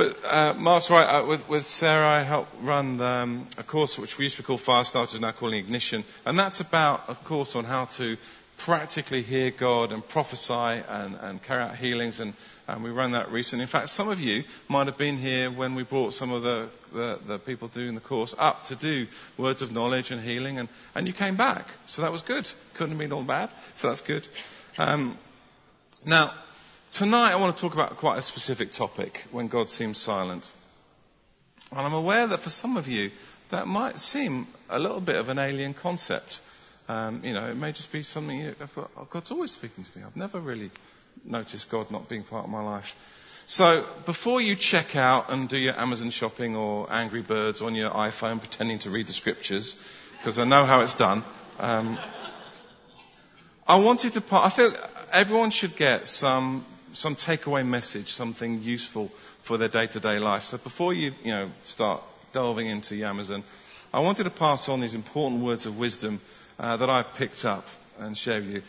But uh, Mark's right. Uh, with, with, Sarah, I help run um, a course which we used to call Fire Starters, now calling Ignition, and that's about a course on how to practically hear God and prophesy and, and carry out healings. And, and, we ran that recently. In fact, some of you might have been here when we brought some of the, the, the, people doing the course up to do words of knowledge and healing, and, and you came back. So that was good. Couldn't have been all bad. So that's good. Um, now, tonight I want to talk about quite a specific topic when God seems silent. And I'm aware that for some of you, that might seem a little bit of an alien concept. Um, you know, it may just be something you, God's always speaking to me. I've never really noticed God not being part of my life. So before you check out and do your Amazon shopping or Angry Birds on your iPhone pretending to read the scriptures, because I know how it's done, um, I wanted to. I feel everyone should get some some takeaway message, something useful for their day-to-day life. So before you you know start delving into Amazon, I wanted to pass on these important words of wisdom uh, that I picked up and share with you.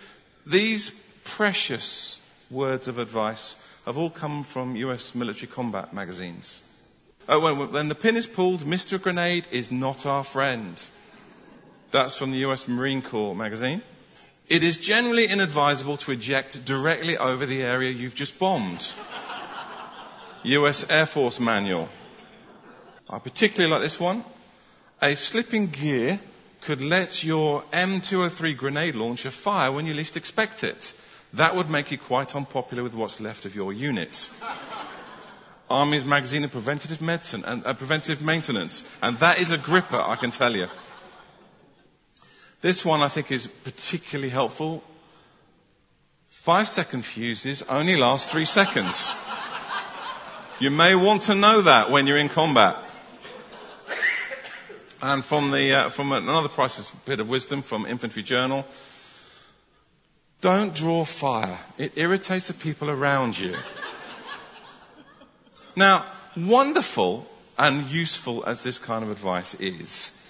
These precious words of advice have all come from US military combat magazines. Uh, when, when the pin is pulled, Mr. Grenade is not our friend. That's from the US Marine Corps magazine. It is generally inadvisable to eject directly over the area you've just bombed. US Air Force manual. I particularly like this one. A slipping gear could let your M203 grenade launcher fire when you least expect it. That would make you quite unpopular with what's left of your unit. Army's magazine of preventative medicine and uh, preventive maintenance, and that is a gripper, I can tell you. This one I think is particularly helpful. Five second fuses only last three seconds. You may want to know that when you're in combat. And from, the, uh, from another priceless bit of wisdom from Infantry Journal, don't draw fire. It irritates the people around you. now, wonderful and useful as this kind of advice is,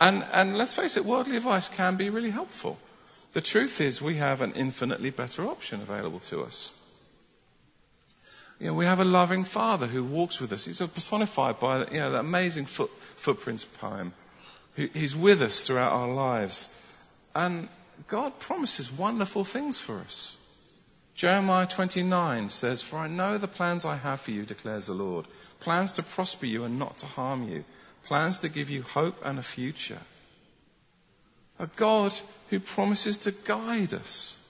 and, and let's face it, worldly advice can be really helpful. The truth is we have an infinitely better option available to us. You know, we have a loving Father who walks with us. He's personified by you know, that amazing foot, footprints poem. He's with us throughout our lives. And God promises wonderful things for us. Jeremiah 29 says, For I know the plans I have for you, declares the Lord. Plans to prosper you and not to harm you. Plans to give you hope and a future. A God who promises to guide us.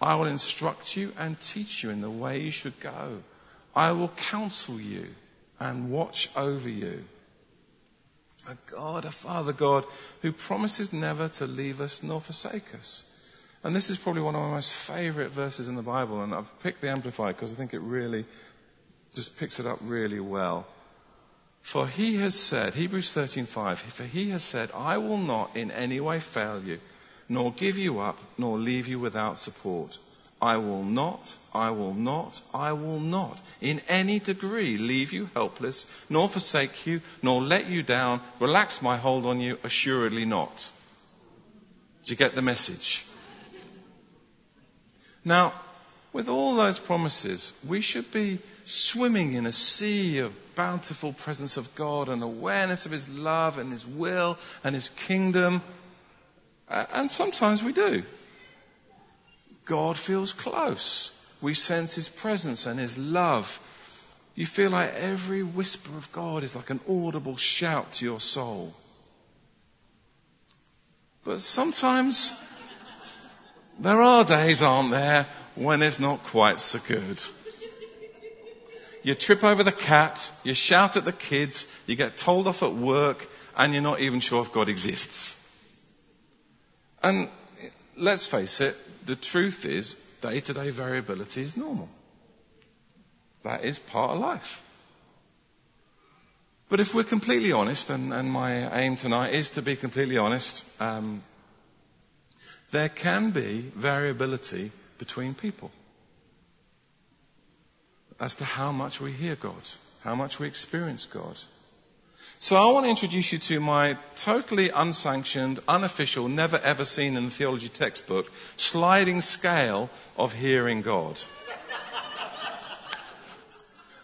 I will instruct you and teach you in the way you should go. I will counsel you and watch over you. A God, a Father God, who promises never to leave us nor forsake us. And this is probably one of my most favorite verses in the Bible, and I've picked the Amplified because I think it really just picks it up really well. For he has said, Hebrews 13:5, for he has said, I will not in any way fail you nor give you up, nor leave you without support. I will not, I will not, I will not in any degree leave you helpless, nor forsake you, nor let you down, relax my hold on you, assuredly not. Do you get the message? Now, with all those promises, we should be swimming in a sea of bountiful presence of God and awareness of His love and His will and His kingdom and sometimes we do. God feels close. We sense His presence and His love. You feel like every whisper of God is like an audible shout to your soul. But sometimes there are days, aren't there, when it's not quite so good. You trip over the cat, you shout at the kids, you get told off at work, and you're not even sure if God exists. And let's face it, the truth is day to day variability is normal. That is part of life. But if we're completely honest, and, and my aim tonight is to be completely honest, um, there can be variability between people as to how much we hear God, how much we experience God. So I want to introduce you to my totally unsanctioned, unofficial, never ever seen in a theology textbook sliding scale of hearing God.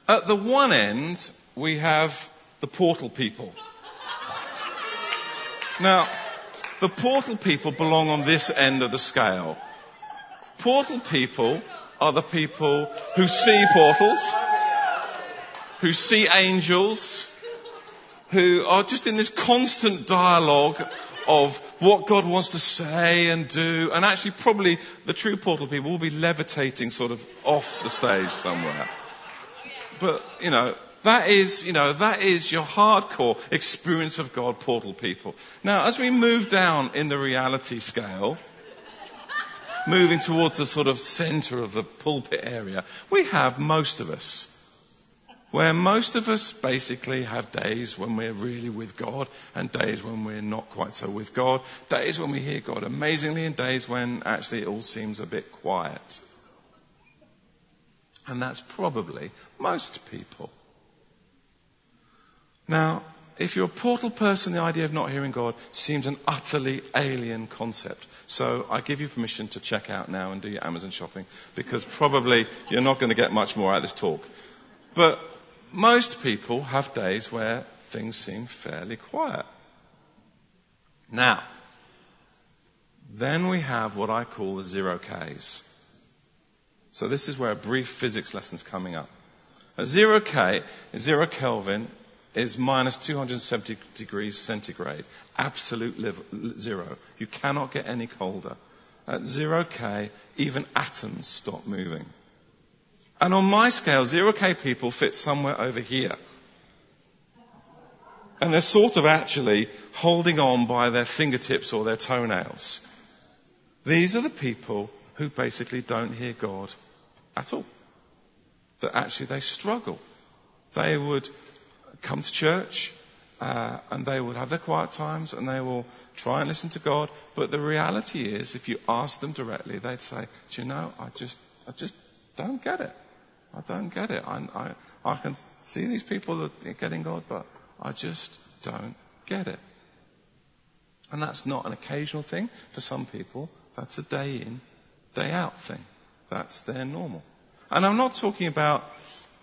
At the one end, we have the portal people. Now, the portal people belong on this end of the scale. Portal people are the people who see portals, who see angels, who are just in this constant dialogue of what God wants to say and do. And actually, probably the true portal people will be levitating sort of off the stage somewhere. But, you know, that is, you know, that is your hardcore experience of God, portal people. Now, as we move down in the reality scale, moving towards the sort of center of the pulpit area, we have most of us. Where most of us basically have days when we're really with God and days when we're not quite so with God, days when we hear God amazingly and days when actually it all seems a bit quiet. And that's probably most people. Now, if you're a portal person, the idea of not hearing God seems an utterly alien concept. So I give you permission to check out now and do your Amazon shopping because probably you're not going to get much more out of this talk. But most people have days where things seem fairly quiet. Now, then we have what I call the zero Ks. So this is where a brief physics lesson is coming up. A zero K, zero Kelvin is minus 270 degrees centigrade. Absolute zero. You cannot get any colder. At zero K, even atoms stop moving. And on my scale, zero K people fit somewhere over here. And they're sort of actually holding on by their fingertips or their toenails. These are the people who basically don't hear God at all. That actually they struggle. They would come to church uh, and they will have their quiet times and they will try and listen to God. But the reality is, if you ask them directly, they'd say, "Do you know? I just, I just don't get it. I don't get it. I, I, I can see these people are getting God, but I just don't get it." And that's not an occasional thing for some people. That's a day in, day out thing. That's their normal. And I'm not talking about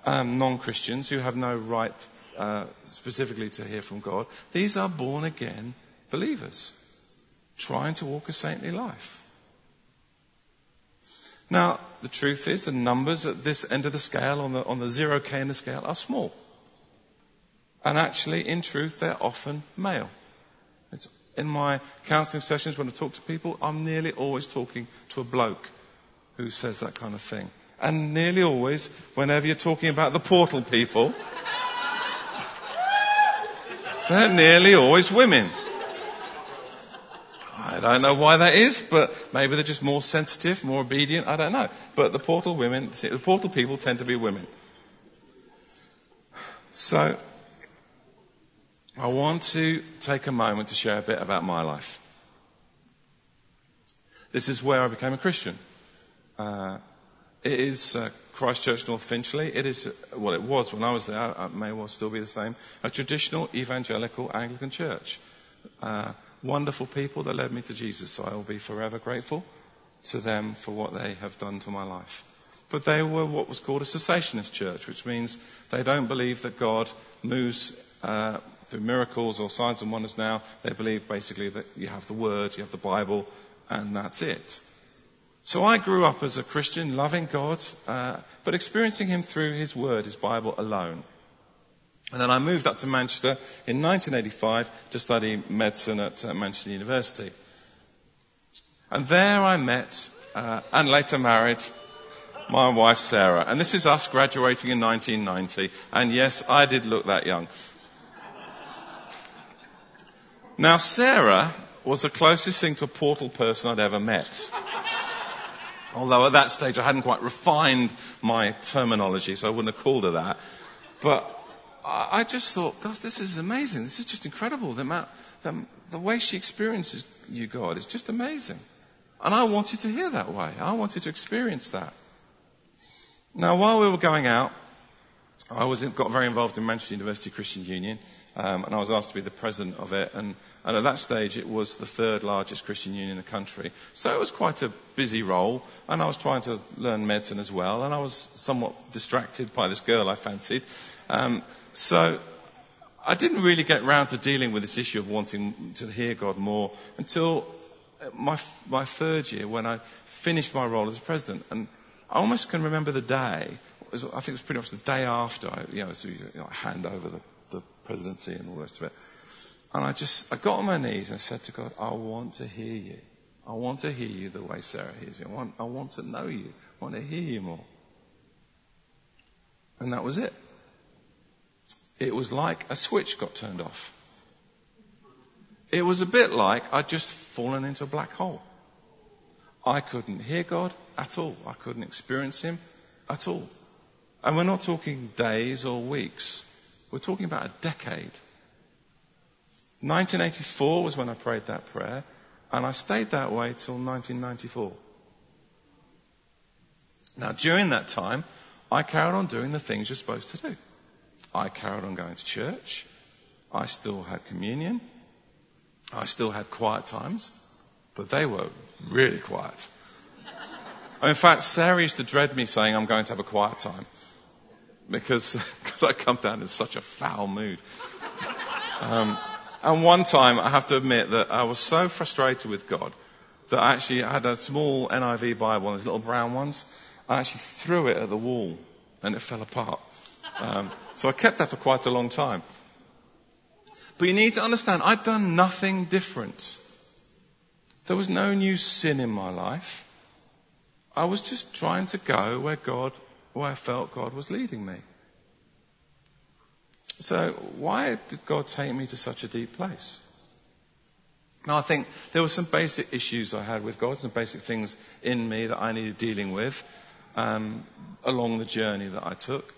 um, non-Christians who have no right uh, specifically to hear from God. These are born again believers trying to walk a saintly life. Now, the truth is the numbers at this end of the scale, on the, on the zero K in the scale, are small. And actually, in truth, they're often male. It's in my counseling sessions when I talk to people, I'm nearly always talking to a bloke who says that kind of thing. And nearly always, whenever you're talking about the portal people, they're nearly always women. I don't know why that is, but maybe they're just more sensitive, more obedient. I don't know. But the portal women, the portal people tend to be women. So, I want to take a moment to share a bit about my life. This is where I became a Christian. Uh, it is uh, Christchurch North Finchley. It is, well, it was when I was there, it may well still be the same, a traditional evangelical Anglican church. Uh, wonderful people that led me to Jesus, so I will be forever grateful to them for what they have done to my life. But they were what was called a cessationist church, which means they don't believe that God moves uh, through miracles or signs and wonders now. They believe basically that you have the Word, you have the Bible, and that's it. So I grew up as a Christian, loving God, uh, but experiencing Him through His Word, His Bible alone. And then I moved up to Manchester in 1985 to study medicine at uh, Manchester University. And there I met uh, and later married my wife Sarah. And this is us graduating in 1990. And yes, I did look that young. Now Sarah was the closest thing to a portal person I'd ever met. Although at that stage I hadn't quite refined my terminology, so I wouldn't have called her that. But I just thought, God, this is amazing. This is just incredible. The, amount, the, the way she experiences you, God, is just amazing. And I wanted to hear that way. I wanted to experience that. Now, while we were going out, I was got very involved in Manchester University Christian Union, um, and I was asked to be the president of it. And, and, at that stage, it was the third largest Christian union in the country. So it was quite a busy role, and I was trying to learn medicine as well. And I was somewhat distracted by this girl I fancied. Um, so I didn't really get round to dealing with this issue of wanting to hear God more until my my third year when I finished my role as president. And I almost can remember the day was, I think it was pretty much the day after I, you know, so you hand over the presidency and all the rest of it. And I just, I got on my knees and I said to God, I want to hear you. I want to hear you the way Sarah hears you. I want, I want to know you. I want to hear you more. And that was it. It was like a switch got turned off. It was a bit like I'd just fallen into a black hole. I couldn't hear God at all. I couldn't experience Him at all. And we're not talking days or weeks. We're talking about a decade. 1984 was when I prayed that prayer, and I stayed that way till 1994. Now, during that time, I carried on doing the things you're supposed to do. I carried on going to church. I still had communion. I still had quiet times, but they were really quiet. In fact, Sarah used to dread me saying I'm going to have a quiet time because cause I come down in such a foul mood. Um, and one time, I have to admit that I was so frustrated with God that I actually had a small NIV Bible, one of those little brown ones. I actually threw it at the wall and it fell apart. Um, so I kept that for quite a long time. But you need to understand, I'd done nothing different. There was no new sin in my life. I was just trying to go where God where I felt God was leading me. So why did God take me to such a deep place? Now I think there were some basic issues I had with God, some basic things in me that I needed dealing with um, along the journey that I took.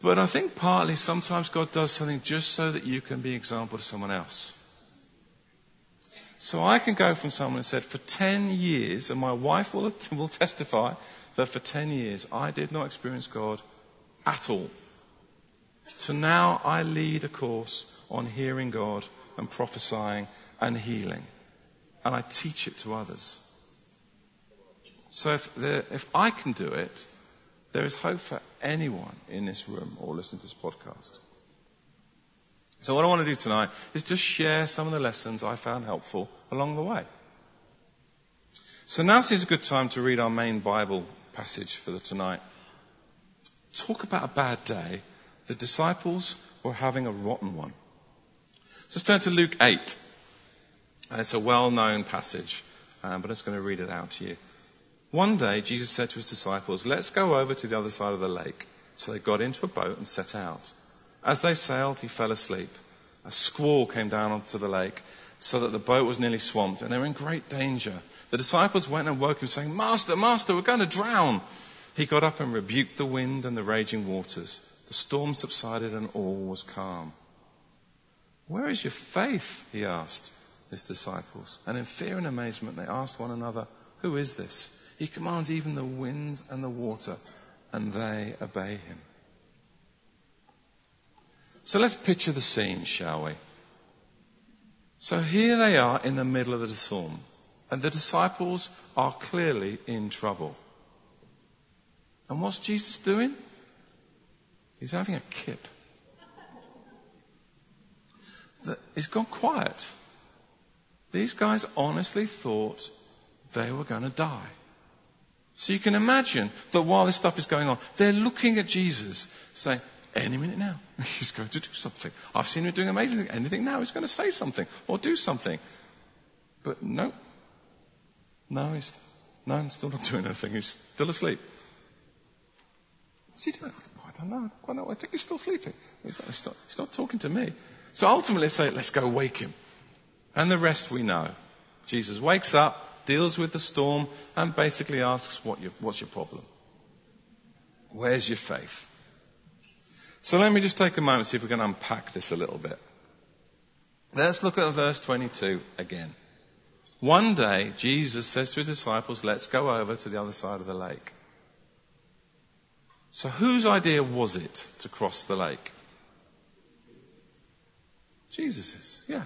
But I think partly sometimes God does something just so that you can be an example to someone else. So I can go from someone who said, for 10 years, and my wife will, will testify, that for 10 years I did not experience God at all. So now I lead a course on hearing God and prophesying and healing. And I teach it to others. So if, there, if I can do it, there is hope for anyone in this room or listening to this podcast. So what I want to do tonight is just share some of the lessons I found helpful along the way. So now seems a good time to read our main Bible passage for the tonight. Talk about a bad day. The disciples were having a rotten one. Let's turn to Luke 8. It's a well-known passage, um, but I'm just going to read it out to you. One day, Jesus said to his disciples, let's go over to the other side of the lake. So they got into a boat and set out. As they sailed, he fell asleep. A squall came down onto the lake so that the boat was nearly swamped and they were in great danger. The disciples went and woke him saying, Master, Master, we're going to drown. He got up and rebuked the wind and the raging waters. The storm subsided and all was calm. Where is your faith? He asked his disciples. And in fear and amazement, they asked one another, Who is this? He commands even the winds and the water, and they obey him. So let's picture the scene, shall we? So here they are in the middle of the storm, and the disciples are clearly in trouble. And what's Jesus doing? He's having a kip. He's gone quiet. These guys honestly thought they were going to die. So you can imagine that while this stuff is going on, they're looking at Jesus saying, any minute now, he's going to do something. I've seen him doing amazing things. Anything now, he's going to say something or do something. But no. No, he's, no, he's still not doing anything. He's still asleep. What's he doing? I don't know. I, know. I think he's still sleeping. He's not, he's, not, talking to me. So ultimately, say, let's go wake him. And the rest we know. Jesus wakes up, deals with the storm, and basically asks, what your, what's your problem? Where's your faith? So let me just take a moment see if we can unpack this a little bit. Let's look at verse 22 again. One day, Jesus says to his disciples, let's go over to the other side of the lake. So whose idea was it to cross the lake? Jesus's, yeah.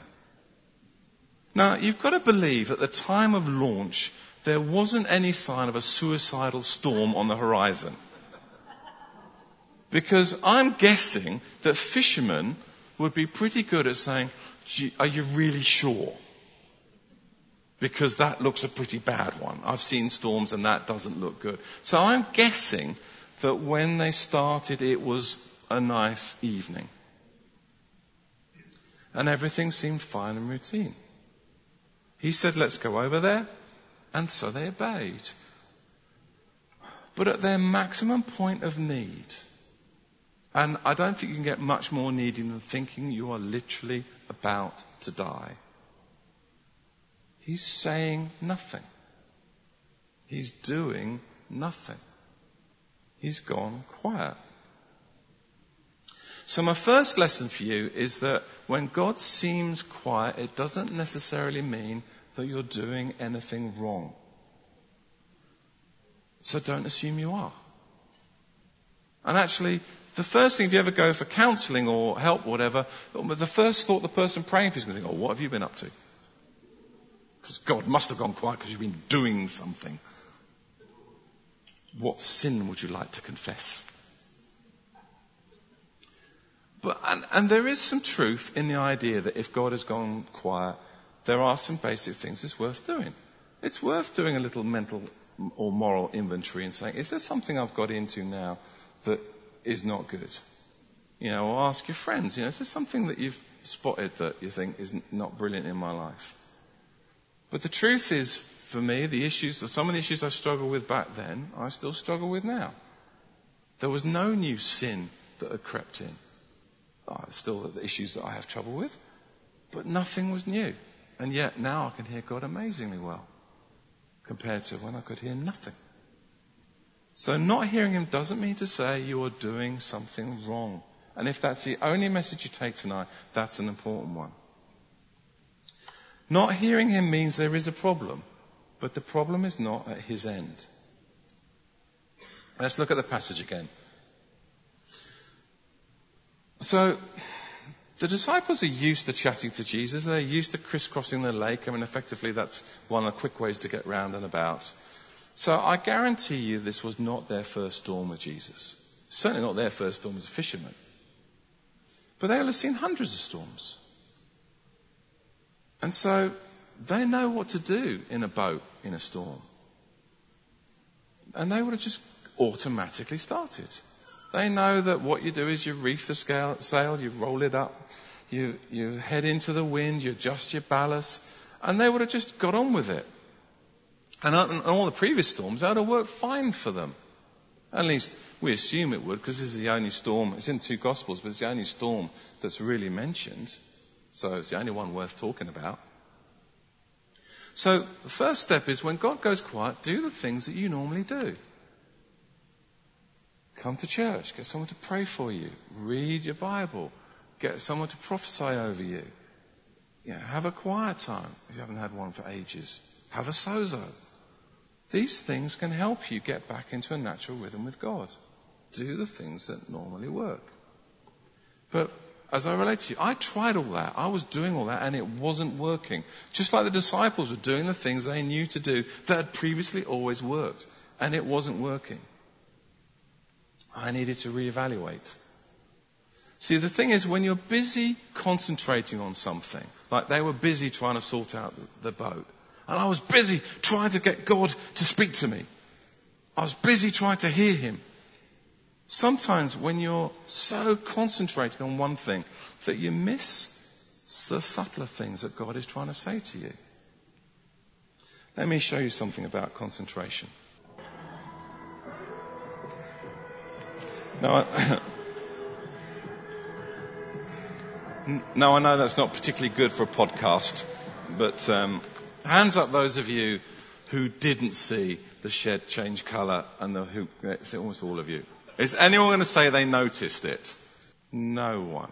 Now, you've got to believe at the time of launch, there wasn't any sign of a suicidal storm on the horizon. Because I'm guessing that fishermen would be pretty good at saying, are you really sure? Because that looks a pretty bad one. I've seen storms and that doesn't look good. So I'm guessing that when they started, it was a nice evening. And everything seemed fine and routine. He said, let's go over there. And so they obeyed. But at their maximum point of need, and I don't think you can get much more needy than thinking you are literally about to die. He's saying nothing. He's doing nothing. He's gone quiet. So my first lesson for you is that when God seems quiet, it doesn't necessarily mean that you're doing anything wrong. So don't assume you are. And actually, the first thing, if you ever go for counseling or help whatever, the first thought the person praying for is going to think, oh, what have you been up to? Because God must have gone quiet because you've been doing something. What sin would you like to confess? But, and, and there is some truth in the idea that if God has gone quiet, there are some basic things it's worth doing. It's worth doing a little mental or moral inventory and saying, is there something I've got into now that is not good? You know, or ask your friends, you know, is there something that you've spotted that you think is not brilliant in my life? But the truth is, for me, the issues, some of the issues I struggled with back then, I still struggle with now. There was no new sin that had crept in. Oh, still the issues that I have trouble with, but nothing was new. And yet now I can hear God amazingly well compared to when I could hear nothing. So not hearing him doesn't mean to say you are doing something wrong. And if that's the only message you take tonight, that's an important one. Not hearing him means there is a problem, but the problem is not at his end. Let's look at the passage again. So, the disciples are used to chatting to Jesus. They're used to crisscrossing the lake. I mean, effectively, that's one of the quick ways to get round and about. So I guarantee you this was not their first storm with Jesus. Certainly not their first storm as fishermen. But they will have seen hundreds of storms. And so they know what to do in a boat in a storm. And they would have just automatically started. They know that what you do is you reef the sail, you roll it up, you, you head into the wind, you adjust your ballast, and they would have just got on with it. And uh, on all the previous storms, that would have worked fine for them. At least we assume it would, because this is the only storm. It's in two Gospels, but it's the only storm that's really mentioned. So it's the only one worth talking about. So the first step is when God goes quiet, do the things that you normally do. Come to church. Get someone to pray for you. Read your Bible. Get someone to prophesy over you. You know, have a quiet time if you haven't had one for ages. Have a sozo. These things can help you get back into a natural rhythm with God. Do the things that normally work. But as I relate to you, I tried all that. I was doing all that and it wasn't working. Just like the disciples were doing the things they knew to do that had previously always worked. And it wasn't working. I needed to reevaluate. See, the thing is, when you're busy concentrating on something, like they were busy trying to sort out the boat, and I was busy trying to get God to speak to me. I was busy trying to hear Him. Sometimes when you're so concentrated on one thing that you miss the subtler things that God is trying to say to you. Let me show you something about concentration. Now, now I know that's not particularly good for a podcast, but um, hands up those of you who didn't see the shed change colour and the it's almost all of you. Is anyone going to say they noticed it? No one.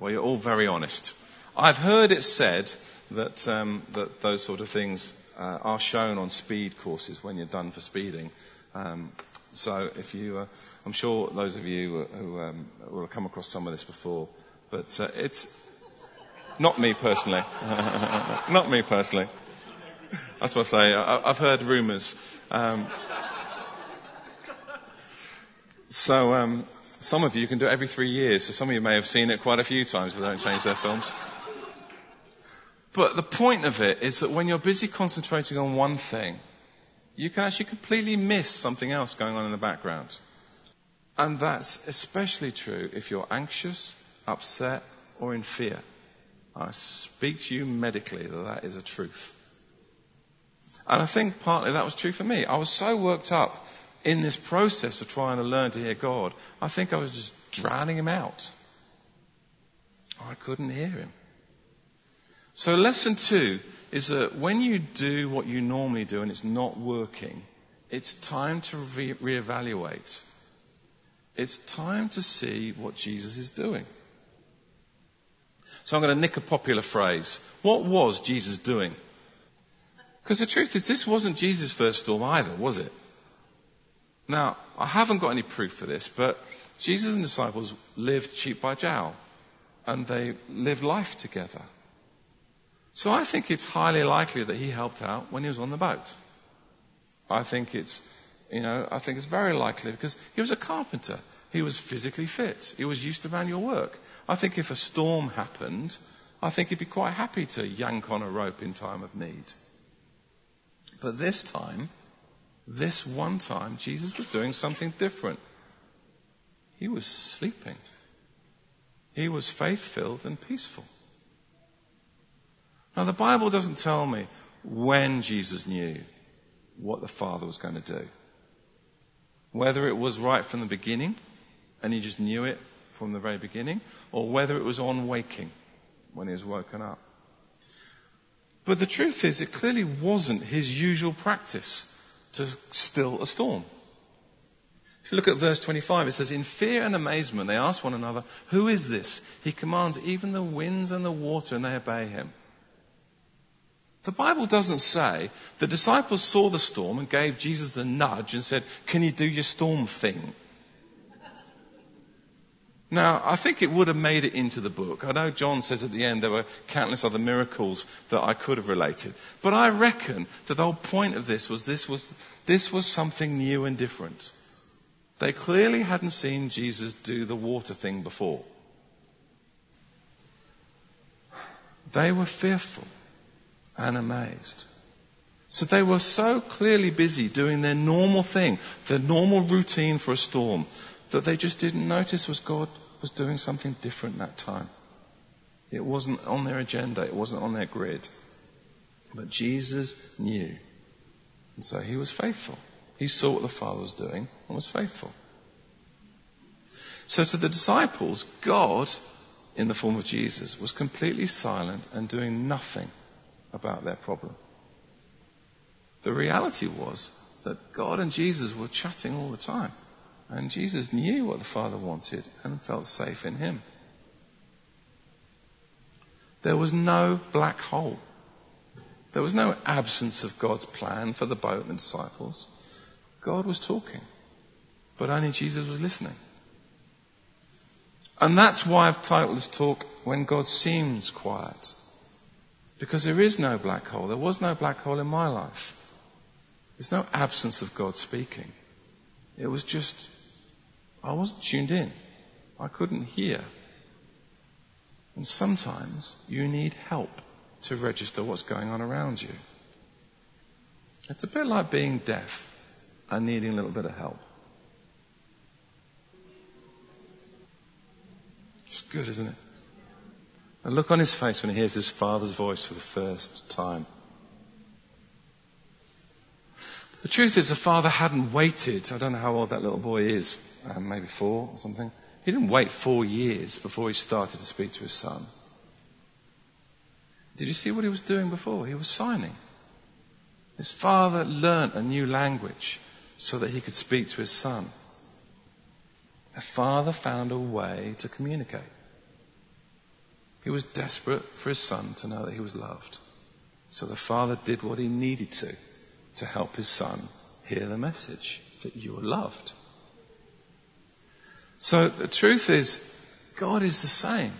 Well, you're all very honest. I've heard it said that, um, that those sort of things uh, are shown on speed courses when you're done for speeding. Um, So if you, uh, I'm sure those of you who um, will have come across some of this before, but uh, it's not me personally. not me personally. That's what I say. I, have heard rumours. Um, so um, some of you can do it every three years. So some of you may have seen it quite a few times if they don't change their films. But the point of it is that when you're busy concentrating on one thing, you can actually completely miss something else going on in the background. And that's especially true if you're anxious, upset, or in fear. I speak to you medically that that is a truth. And I think partly that was true for me. I was so worked up in this process of trying to learn to hear God, I think I was just drowning him out. I couldn't hear him. So lesson two is that when you do what you normally do and it's not working, it's time to re- reevaluate. It's time to see what Jesus is doing. So I'm going to nick a popular phrase. What was Jesus doing? Because the truth is, this wasn't Jesus' first storm either, was it? Now, I haven't got any proof for this, but Jesus and the disciples lived cheek by jowl, and they lived life together. So I think it's highly likely that he helped out when he was on the boat. I think it's, you know, I think it's very likely because he was a carpenter. He was physically fit. He was used to manual work. I think if a storm happened, I think he'd be quite happy to yank on a rope in time of need. But this time, this one time, Jesus was doing something different. He was sleeping. He was faith filled and peaceful. Now, the Bible doesn't tell me when Jesus knew what the Father was going to do. Whether it was right from the beginning and he just knew it from the very beginning, or whether it was on waking when he was woken up. But the truth is, it clearly wasn't his usual practice to still a storm. If you look at verse 25, it says, In fear and amazement, they ask one another, Who is this? He commands even the winds and the water, and they obey him. The Bible doesn't say the disciples saw the storm and gave Jesus the nudge and said, Can you do your storm thing? Now, I think it would have made it into the book. I know John says at the end there were countless other miracles that I could have related. But I reckon that the whole point of this was this was, this was something new and different. They clearly hadn't seen Jesus do the water thing before. They were fearful and amazed. So they were so clearly busy doing their normal thing, their normal routine for a storm, that they just didn't notice was God was doing something different that time. It wasn't on their agenda, it wasn't on their grid. But Jesus knew. And so he was faithful. He saw what the Father was doing and was faithful. So to the disciples, God, in the form of Jesus, was completely silent and doing nothing about their problem. The reality was that God and Jesus were chatting all the time. And Jesus knew what the Father wanted and felt safe in Him. There was no black hole. There was no absence of God's plan for the boat and disciples. God was talking, but only Jesus was listening. And that's why I've titled this talk, When God Seems Quiet. Because there is no black hole. There was no black hole in my life. There's no absence of God speaking. It was just, I wasn't tuned in. I couldn't hear. And sometimes you need help to register what's going on around you. It's a bit like being deaf and needing a little bit of help. It's good, isn't it? A look on his face when he hears his father's voice for the first time. The truth is, the father hadn't waited. I don't know how old that little boy is, um, maybe four or something. He didn't wait four years before he started to speak to his son. Did you see what he was doing before? He was signing. His father learnt a new language so that he could speak to his son. The father found a way to communicate. He was desperate for his son to know that he was loved. So the father did what he needed to to help his son hear the message, that you are loved. So the truth is, God is the same.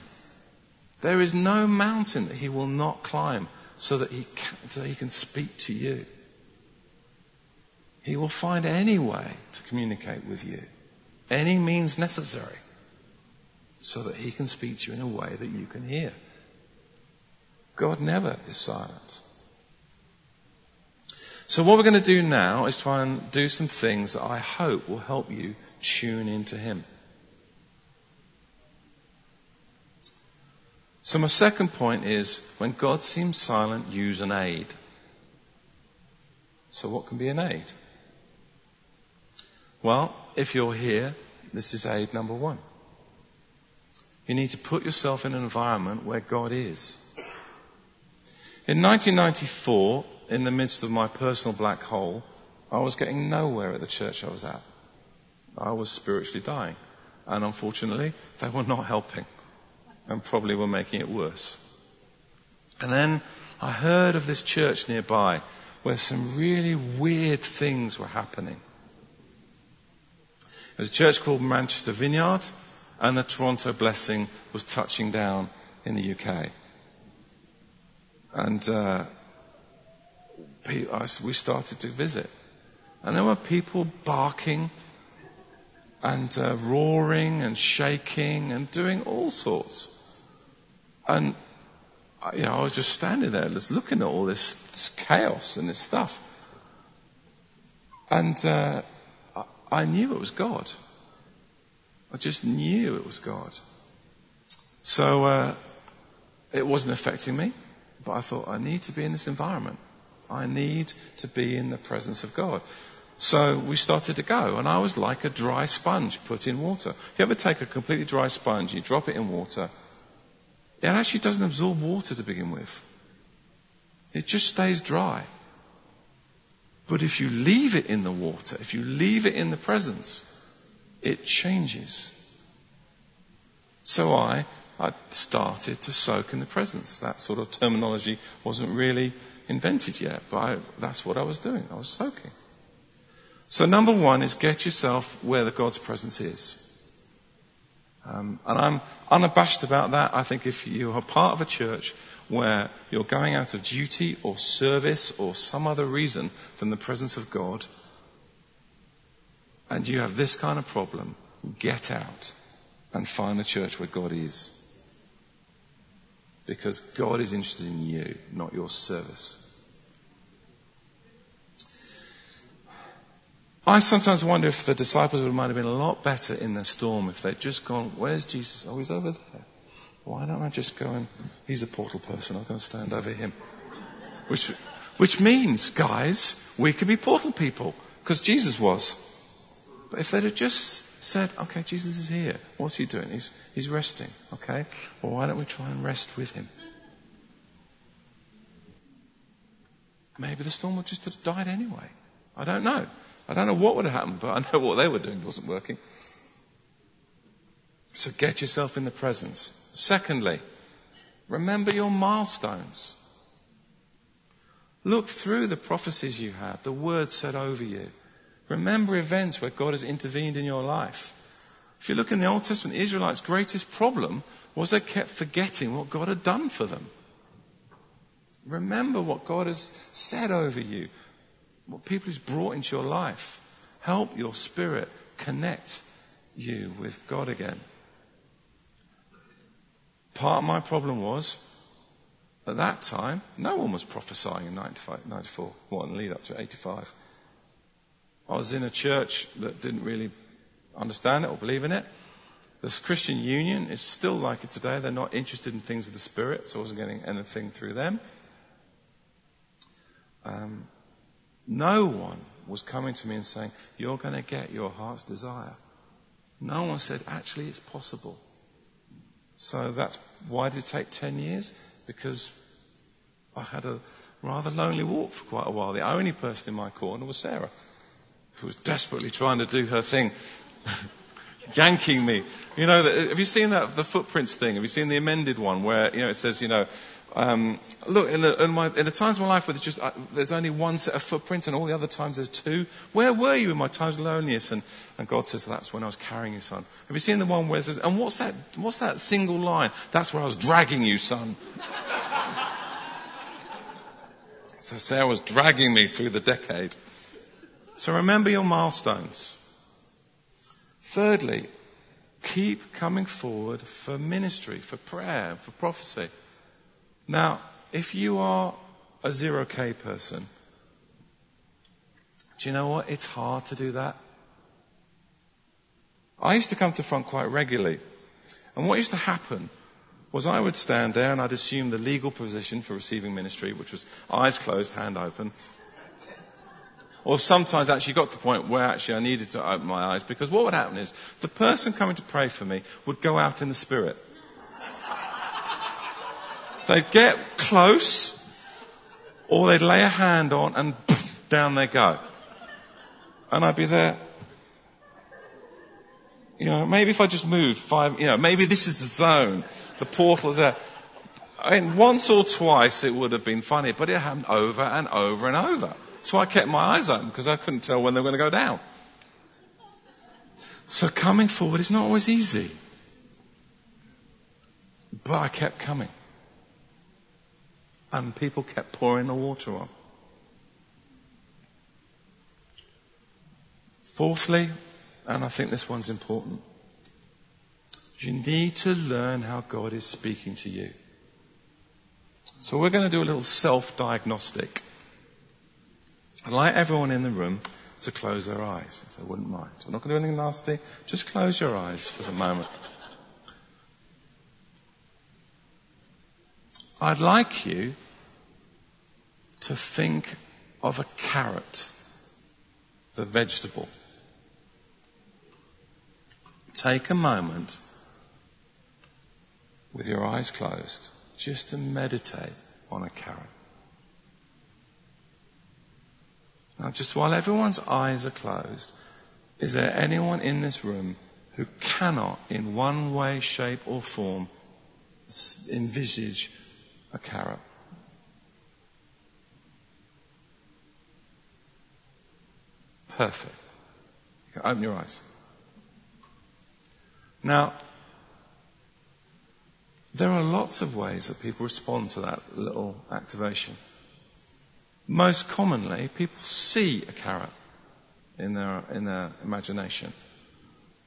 There is no mountain that he will not climb so that he can, so he can speak to you. He will find any way to communicate with you, any means necessary, so that he can speak to you in a way that you can hear. God never is silent. So what we're going to do now is try and do some things that I hope will help you tune into him. So my second point is when God seems silent, use an aid. So what can be an aid? Well, if you're here, this is aid number one. You need to put yourself in an environment where God is. In 1994, in the midst of my personal black hole, I was getting nowhere at the church I was at. I was spiritually dying. And unfortunately, they were not helping and probably were making it worse. And then I heard of this church nearby where some really weird things were happening. It was a church called Manchester Vineyard, and the Toronto Blessing was touching down in the UK. And uh, we started to visit. And there were people barking and uh, roaring and shaking and doing all sorts. And you know, I was just standing there, just looking at all this, this chaos and this stuff. And uh, I knew it was God. I just knew it was God. So uh, it wasn't affecting me, but I thought I need to be in this environment. I need to be in the presence of God. So we started to go, and I was like a dry sponge put in water. If you ever take a completely dry sponge, you drop it in water, it actually doesn't absorb water to begin with. It just stays dry. But if you leave it in the water, if you leave it in the presence, it changes. So I, I started to soak in the presence. That sort of terminology wasn't really invented yet, but I, that's what I was doing. I was soaking. So number one is get yourself where the God's presence is. Um, and I'm unabashed about that. I think if you are part of a church where you're going out of duty or service or some other reason than the presence of God, and you have this kind of problem, get out and find a church where God is. Because God is interested in you, not your service. I sometimes wonder if the disciples would might have been a lot better in the storm if they'd just gone, where's Jesus? Oh, he's over there. Why don't I just go and, he's a portal person, I'm going to stand over him. Which, which means, guys, we could be portal people, because Jesus was. But if they'd have just said, okay, Jesus is here. What's he doing? He's, he's resting. Okay. Well, why don't we try and rest with him? Maybe the storm would just have died anyway. I don't know. I don't know what would have happened, but I know what they were doing wasn't working. So get yourself in the presence. Secondly, remember your milestones. Look through the prophecies you have, the words said over you. Remember events where God has intervened in your life. If you look in the Old Testament, Israelites' greatest problem was they kept forgetting what God had done for them. Remember what God has said over you what people He's brought into your life. Help your spirit connect you with God again. Part of my problem was, at that time, no one was prophesying in 95, 94, what, lead up to 85. I was in a church that didn't really understand it or believe in it. This Christian Union is still like it today. They're not interested in things of the Spirit, so I wasn't getting anything through them. Um, no one was coming to me and saying, You're going to get your heart's desire. No one said, Actually, it's possible. So that's why did it take 10 years? Because I had a rather lonely walk for quite a while. The only person in my corner was Sarah, who was desperately trying to do her thing, yanking me. You know, have you seen that, the footprints thing? Have you seen the amended one where, you know, it says, you know, Um, look, in the, in, my, in the times of my life where there's just uh, there's only one set of footprints, and all the other times there's two. Where were you in my times of loneliness? And, and God says that's when I was carrying you, son. Have you seen the one where it says, and what's that? What's that single line? That's where I was dragging you, son. so Sarah was dragging me through the decade. So remember your milestones. Thirdly, keep coming forward for ministry, for prayer, for prophecy. Now, if you are a zero K person, do you know what? It's hard to do that. I used to come to front quite regularly. And what used to happen was I would stand there and I'd assume the legal position for receiving ministry, which was eyes closed, hand open, or sometimes actually got to the point where actually I needed to open my eyes because what would happen is the person coming to pray for me would go out in the spirit. they'd get close or they'd lay a hand on and down they go. And I'd be there. You know, maybe if I just moved five, you know, maybe this is the zone. The portal there. I mean, once or twice it would have been funny, but it happened over and over and over. So I kept my eyes open because I couldn't tell when they were going to go down. So coming forward is not always easy. But I kept coming. And people kept pouring the water on. Fourthly, and I think this one's important, you need to learn how God is speaking to you. So we're going to do a little self-diagnostic. I'd like everyone in the room to close their eyes, if they wouldn't mind. We're not going to do anything nasty. Just close your eyes for the moment. I'd like you to think of a carrot, the vegetable. Take a moment with your eyes closed just to meditate on a carrot. Now, just while everyone's eyes are closed, is there anyone in this room who cannot, in one way, shape, or form, envisage a carrot? Perfect. Open your eyes. Now, there are lots of ways that people respond to that little activation. Most commonly, people see a carrot in their, in their imagination.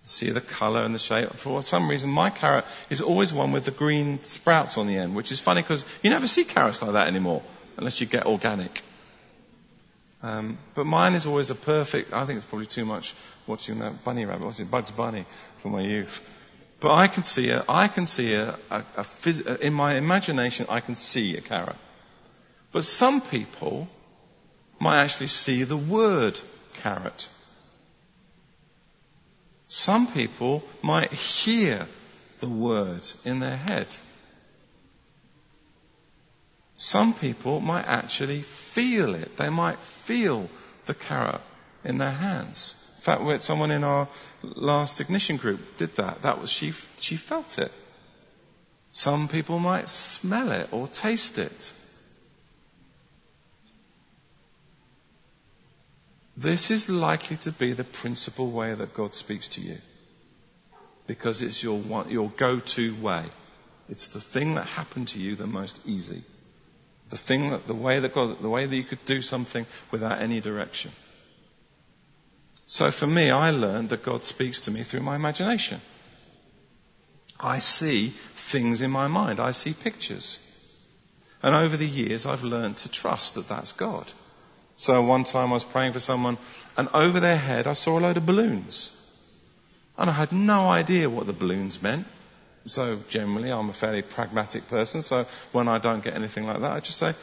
See the colour and the shape. For some reason, my carrot is always one with the green sprouts on the end, which is funny because you never see carrots like that anymore, unless you get organic. Um, but mine is always a perfect, I think it's probably too much watching that bunny rabbit, what's it, Bugs Bunny from my youth. But I can see a, I can see a, a, a phys- in my imagination, I can see a carrot. But some people might actually see the word carrot. Some people might hear the word in their head. Some people might actually feel it. They might feel the carrot in their hands. In fact, we had someone in our last ignition group did that. That was she. She felt it. Some people might smell it or taste it. This is likely to be the principal way that God speaks to you. Because it's your, your go-to way. It's the thing that happened to you the most easy. The thing that, the way that God, the way that you could do something without any direction. So for me, I learned that God speaks to me through my imagination. I see things in my mind. I see pictures. And over the years, I've learned to trust that that's God. So one time I was praying for someone, and over their head I saw a load of balloons. And I had no idea what the balloons meant. So generally I'm a fairly pragmatic person, so when I don't get anything like that, I just say,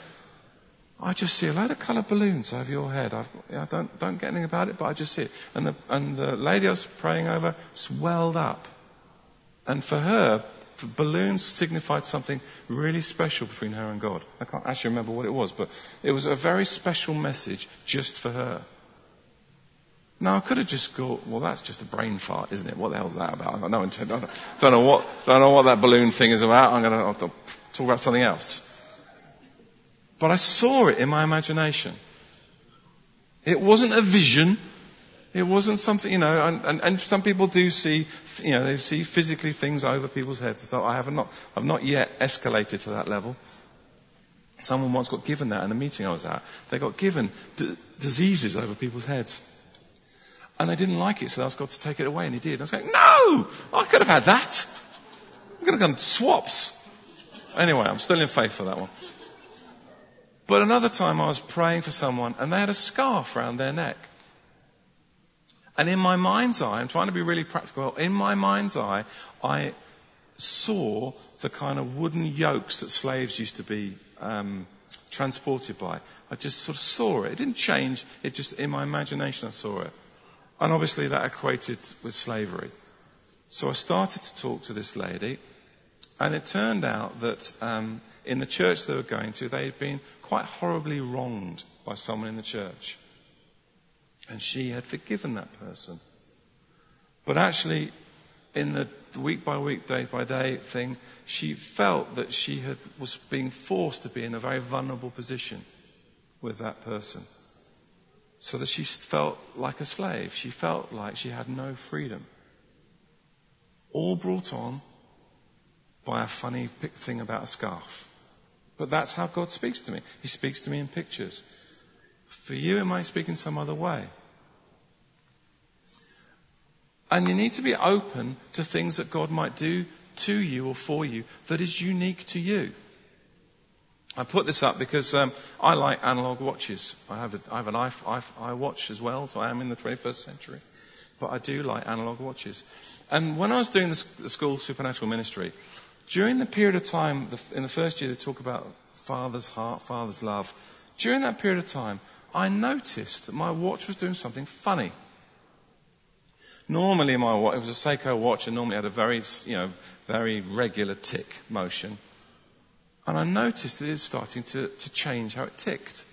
I just see a load of coloured balloons over your head. I've, I don't, don't get anything about it, but I just see it. And the, and the lady I was praying over swelled up. And for her, balloons signified something really special between her and God. I can't actually remember what it was, but it was a very special message just for her. Now I could have just thought, well, that's just a brain fart, isn't it? What the hell's that about? I've got no intent. I don't know what, don't know what that balloon thing is about. I'm going to talk about something else. But I saw it in my imagination. It wasn't a vision. It wasn't something, you know, and, and, and, some people do see, you know, they see physically things over people's heads. So I have not, I've not yet escalated to that level. Someone once got given that in a meeting I was at. They got given d- diseases over people's heads. And they didn't like it, so they asked God to take it away, and He did. I was going, no! I could have had that. I could have done swaps. Anyway, I'm still in faith for that one. But another time I was praying for someone, and they had a scarf around their neck. And in my mind's eye, I'm trying to be really practical, in my mind's eye, I saw the kind of wooden yokes that slaves used to be um, transported by. I just sort of saw it. It didn't change. It just, in my imagination, I saw it. And obviously that equated with slavery. So I started to talk to this lady, and it turned out that um, in the church they were going to, they had been quite horribly wronged by someone in the church. And she had forgiven that person. But actually, in the week by week, day by day thing, she felt that she had, was being forced to be in a very vulnerable position with that person. So that she felt like a slave. She felt like she had no freedom. All brought on by a funny thing about a scarf. But that's how God speaks to me. He speaks to me in pictures. For you, it might speak in some other way. And you need to be open to things that God might do to you or for you that is unique to you. I put this up because um, I like analog watches. I have, a, I have an iWatch as well, so I am in the 21st century. But I do like analog watches. And when I was doing the, school supernatural ministry, during the period of time, in the first year, they talk about Father's heart, Father's love. During that period of time, I noticed that my watch was doing something funny. Normally, my watch, it was a Seiko watch, and normally had a very, you know, very regular tick motion. And I noticed that it was starting to, to change how it ticked.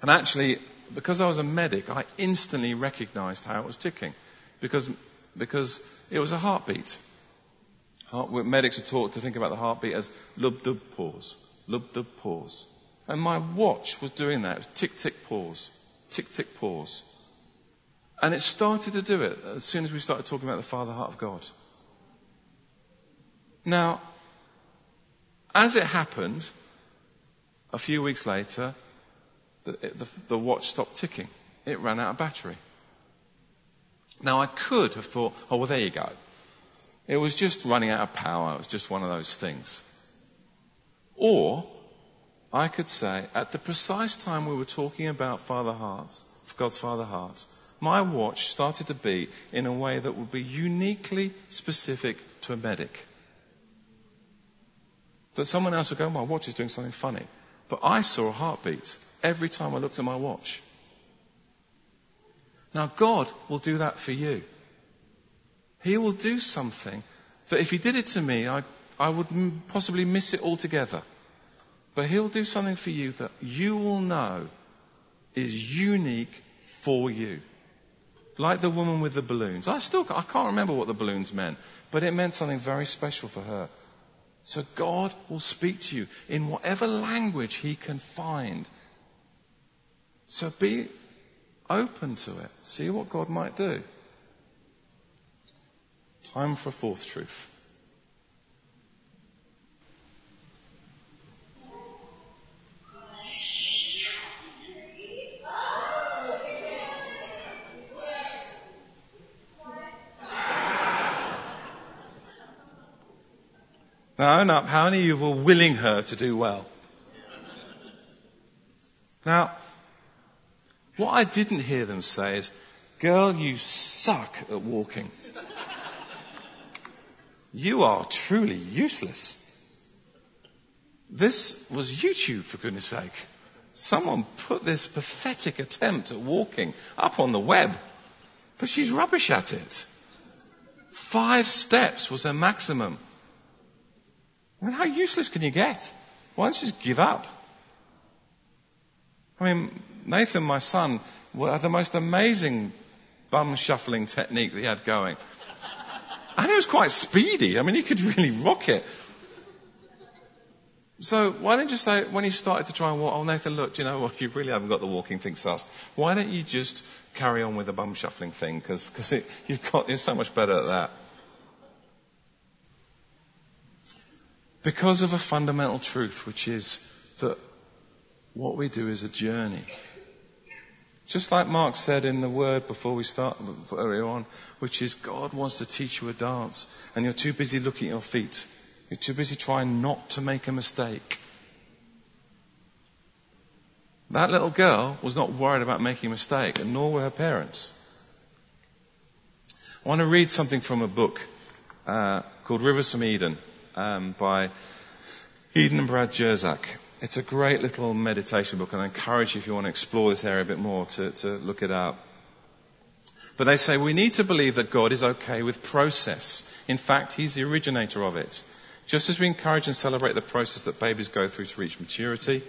And actually, because I was a medic, I instantly recognized how it was ticking. Because, because it was a heartbeat. Heart, medics are taught to think about the heartbeat as lub dub pause, lub dub pause. And my watch was doing that. It was tick tick pause, tick tick pause. And it started to do it as soon as we started talking about the Father heart of God. Now, as it happened, a few weeks later, the, the, the, watch stopped ticking. It ran out of battery. Now, I could have thought, oh, well, there you go. It was just running out of power. It was just one of those things. Or, I could say, at the precise time we were talking about Father Hearts, God's Father Heart, my watch started to beat in a way that would be uniquely specific to a medic. That someone else would go, my watch is doing something funny. But I saw a heartbeat every time I looked at my watch. Now God will do that for you. He will do something that if He did it to me, I, I would possibly miss it altogether. But He'll do something for you that you will know is unique for you. Like the woman with the balloons. I still I can't remember what the balloons meant, but it meant something very special for her. So God will speak to you in whatever language He can find. So be open to it. See what God might do. Time for a fourth truth. Now own up, how many of you were willing her to do well? Now, what I didn't hear them say is, girl, you suck at walking. You are truly useless. This was YouTube, for goodness sake. Someone put this pathetic attempt at walking up on the web, but she's rubbish at it. Five steps was her maximum. I mean, how useless can you get? Why don't you just give up? I mean, Nathan, my son, had the most amazing bum shuffling technique that he had going. And he was quite speedy. I mean, he could really rock it. So why don't you say, when he started to try and walk, oh Nathan, look, you know what, you really haven't got the walking thing sussed. Why don't you just carry on with the bum shuffling thing? Because you've got, you're so much better at that. Because of a fundamental truth, which is that what we do is a journey. Just like Mark said in the word before we start earlier on, which is God wants to teach you a dance, and you're too busy looking at your feet. You're too busy trying not to make a mistake. That little girl was not worried about making a mistake, and nor were her parents. I want to read something from a book uh, called Rivers from Eden um, by Eden and Brad Jersak. It's a great little meditation book, and I encourage you, if you want to explore this area a bit more, to, to look it up. But they say we need to believe that God is okay with process. In fact, He's the originator of it. Just as we encourage and celebrate the process that babies go through to reach maturity,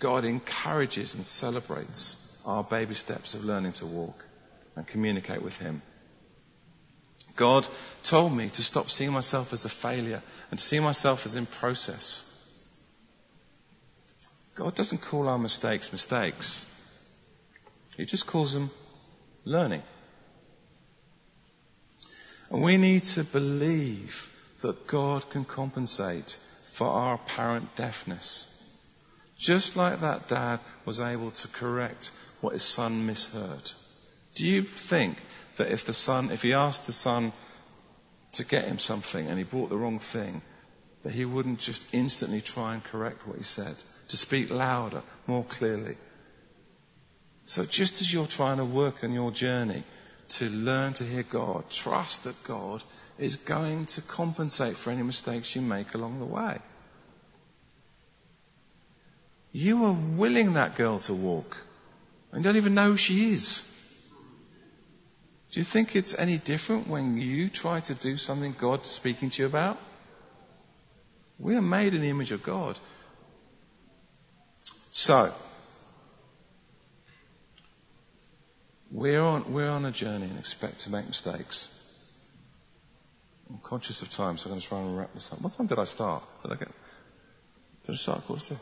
God encourages and celebrates our baby steps of learning to walk and communicate with Him. God told me to stop seeing myself as a failure and to see myself as in process. God doesn't call our mistakes mistakes. He just calls them learning. And we need to believe that God can compensate for our apparent deafness. Just like that dad was able to correct what his son misheard. Do you think that if the son, if he asked the son to get him something and he brought the wrong thing, that he wouldn't just instantly try and correct what he said? to speak louder, more clearly. So just as you're trying to work on your journey to learn to hear God, trust that God is going to compensate for any mistakes you make along the way. You are willing that girl to walk and you don't even know who she is. Do you think it's any different when you try to do something God's speaking to you about? We are made in the image of God. So, we're on, we're on a journey and expect to make mistakes. I'm conscious of time, so I'm going to try and wrap this up. What time did I start? Did I get? Did I start quarter?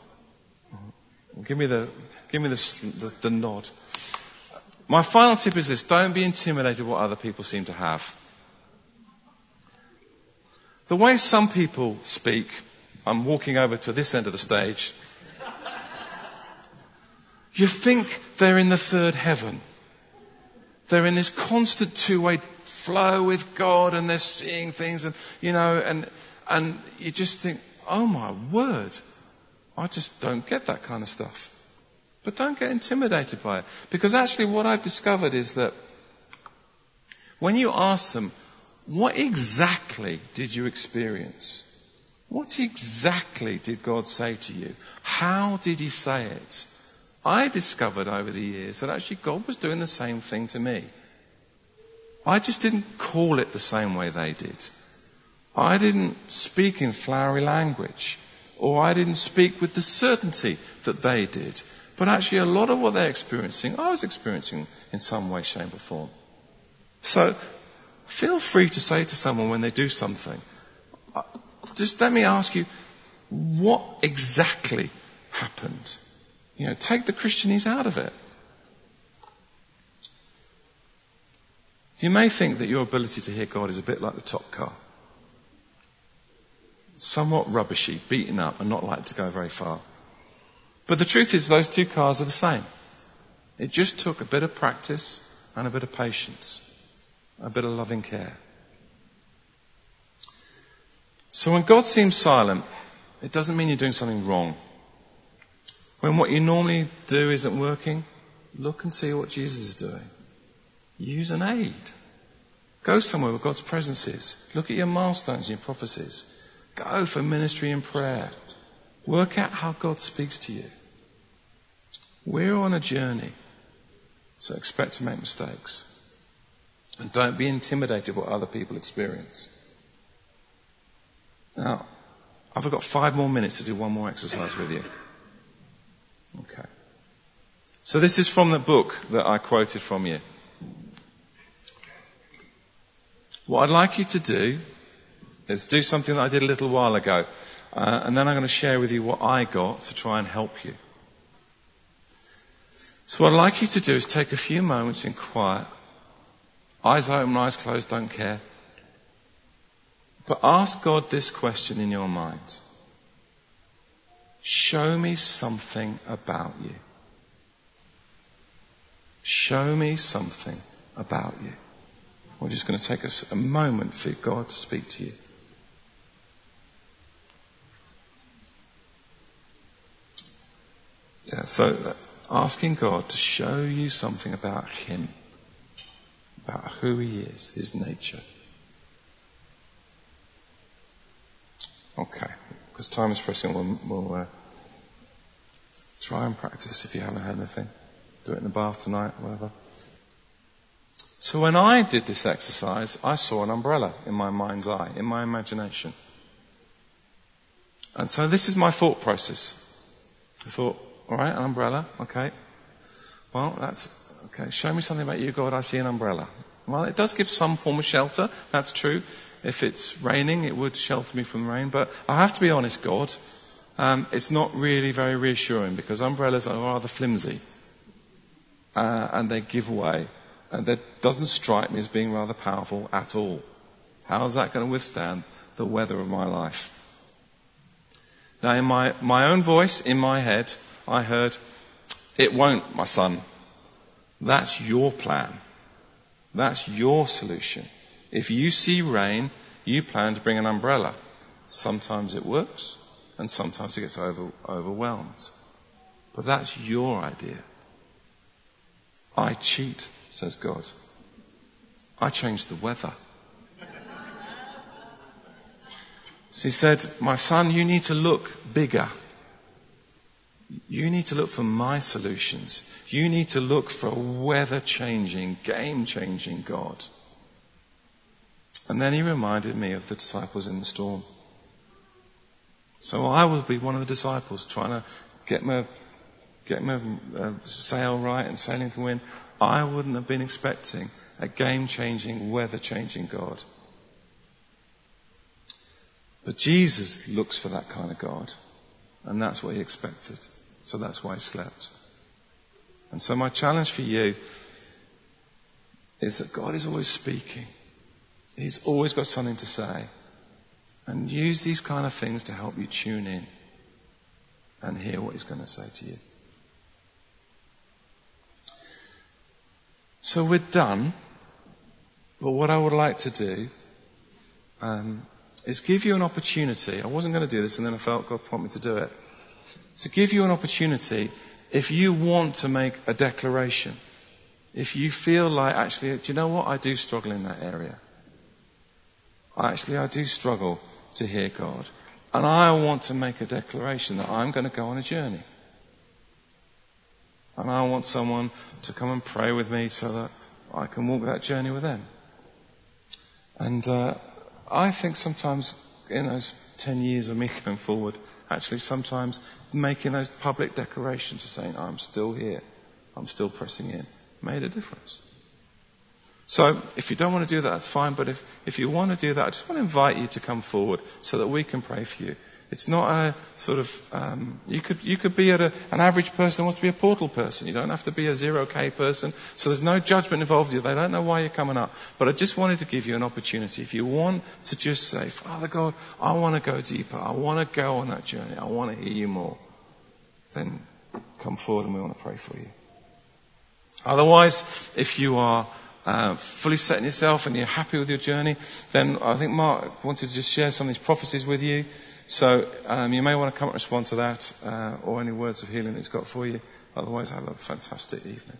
Mm-hmm. Give me the give me the, the, the nod. My final tip is this: don't be intimidated what other people seem to have. The way some people speak, I'm walking over to this end of the stage. You think they're in the third heaven. They're in this constant two-way flow with God and they're seeing things and, you know, and, and you just think, oh my word, I just don't get that kind of stuff. But don't get intimidated by it. Because actually what I've discovered is that when you ask them, what exactly did you experience? What exactly did God say to you? How did He say it? I discovered over the years that actually God was doing the same thing to me. I just didn't call it the same way they did. I didn't speak in flowery language, or I didn't speak with the certainty that they did. But actually, a lot of what they're experiencing, I was experiencing in some way, shape, or form. So, feel free to say to someone when they do something, uh, just let me ask you, what exactly happened? You know, take the Christianese out of it. You may think that your ability to hear God is a bit like the top car. Somewhat rubbishy, beaten up, and not likely to go very far. But the truth is, those two cars are the same. It just took a bit of practice and a bit of patience, a bit of loving care. So when God seems silent, it doesn't mean you're doing something wrong. When what you normally do isn't working, look and see what Jesus is doing. Use an aid. Go somewhere where God's presence is. Look at your milestones and your prophecies. Go for ministry and prayer. Work out how God speaks to you. We're on a journey, so expect to make mistakes. And don't be intimidated by what other people experience. Now, I've got five more minutes to do one more exercise with you. Okay. So this is from the book that I quoted from you. What I'd like you to do is do something that I did a little while ago. Uh, and then I'm going to share with you what I got to try and help you. So what I'd like you to do is take a few moments in quiet. Eyes open, eyes closed, don't care. But ask God this question in your mind. Show me something about you. Show me something about you. We're just going to take us a moment for God to speak to you. Yeah, so uh, asking God to show you something about Him, about who He is, His nature. Okay, because time is pressing, we'll, we'll uh, try and practice if you haven't had anything. Do it in the bath tonight, whatever. So when I did this exercise, I saw an umbrella in my mind's eye, in my imagination. And so this is my thought process. I thought, alright, an umbrella, okay. Well, that's, okay, show me something about you, God, I see an umbrella. Well, it does give some form of shelter, that's true. If it's raining, it would shelter me from rain, but I have to be honest, God, um, it's not really very reassuring because umbrellas are rather flimsy. Uh, and they give way and that doesn't strike me as being rather powerful at all. How is that going to withstand the weather of my life? Now, in my, my own voice, in my head, I heard, It won't, my son. That's your plan. That's your solution. If you see rain, you plan to bring an umbrella. Sometimes it works, and sometimes it gets over, overwhelmed. But that's your idea. I cheat says God. I change the weather. So he said, My son, you need to look bigger. You need to look for my solutions. You need to look for a weather changing, game changing God. And then he reminded me of the disciples in the storm. So I will be one of the disciples trying to get my, get my uh, sail right and sailing to win. I wouldn't have been expecting a game changing, weather changing God. But Jesus looks for that kind of God. And that's what he expected. So that's why he slept. And so my challenge for you is that God is always speaking. He's always got something to say. And use these kind of things to help you tune in and hear what he's going to say to you. So we're done. But what I would like to do um, is give you an opportunity. I wasn't going to do this, and then I felt God prompt me to do it. To give you an opportunity, if you want to make a declaration, if you feel like actually, do you know what? I do struggle in that area. Actually, I do struggle to hear God. And I want to make a declaration that I'm going to go on a journey. And I want someone to come and pray with me so that I can walk that journey with them. And uh, I think sometimes in those 10 years of me going forward, actually sometimes making those public declarations of saying, I'm still here, I'm still pressing in, made a difference. So if you don't want to do that, that's fine. But if, if you want to do that, I just want to invite you to come forward so that we can pray for you. It's not a sort of, um, you could, you could be a, an average person wants to be a portal person. You don't have to be a zero K person. So there's no judgment involved. They don't know why you're coming up. But I just wanted to give you an opportunity. If you want to just say, Father God, I want to go deeper. I want to go on that journey. I want to hear you more. Then come forward and we want to pray for you. Otherwise, if you are uh, fully set in yourself and you're happy with your journey, then I think Mark wanted to just share some of these prophecies with you. So um, you may want to come and respond to that uh, or any words of healing that he's got for you. Otherwise, have a fantastic evening.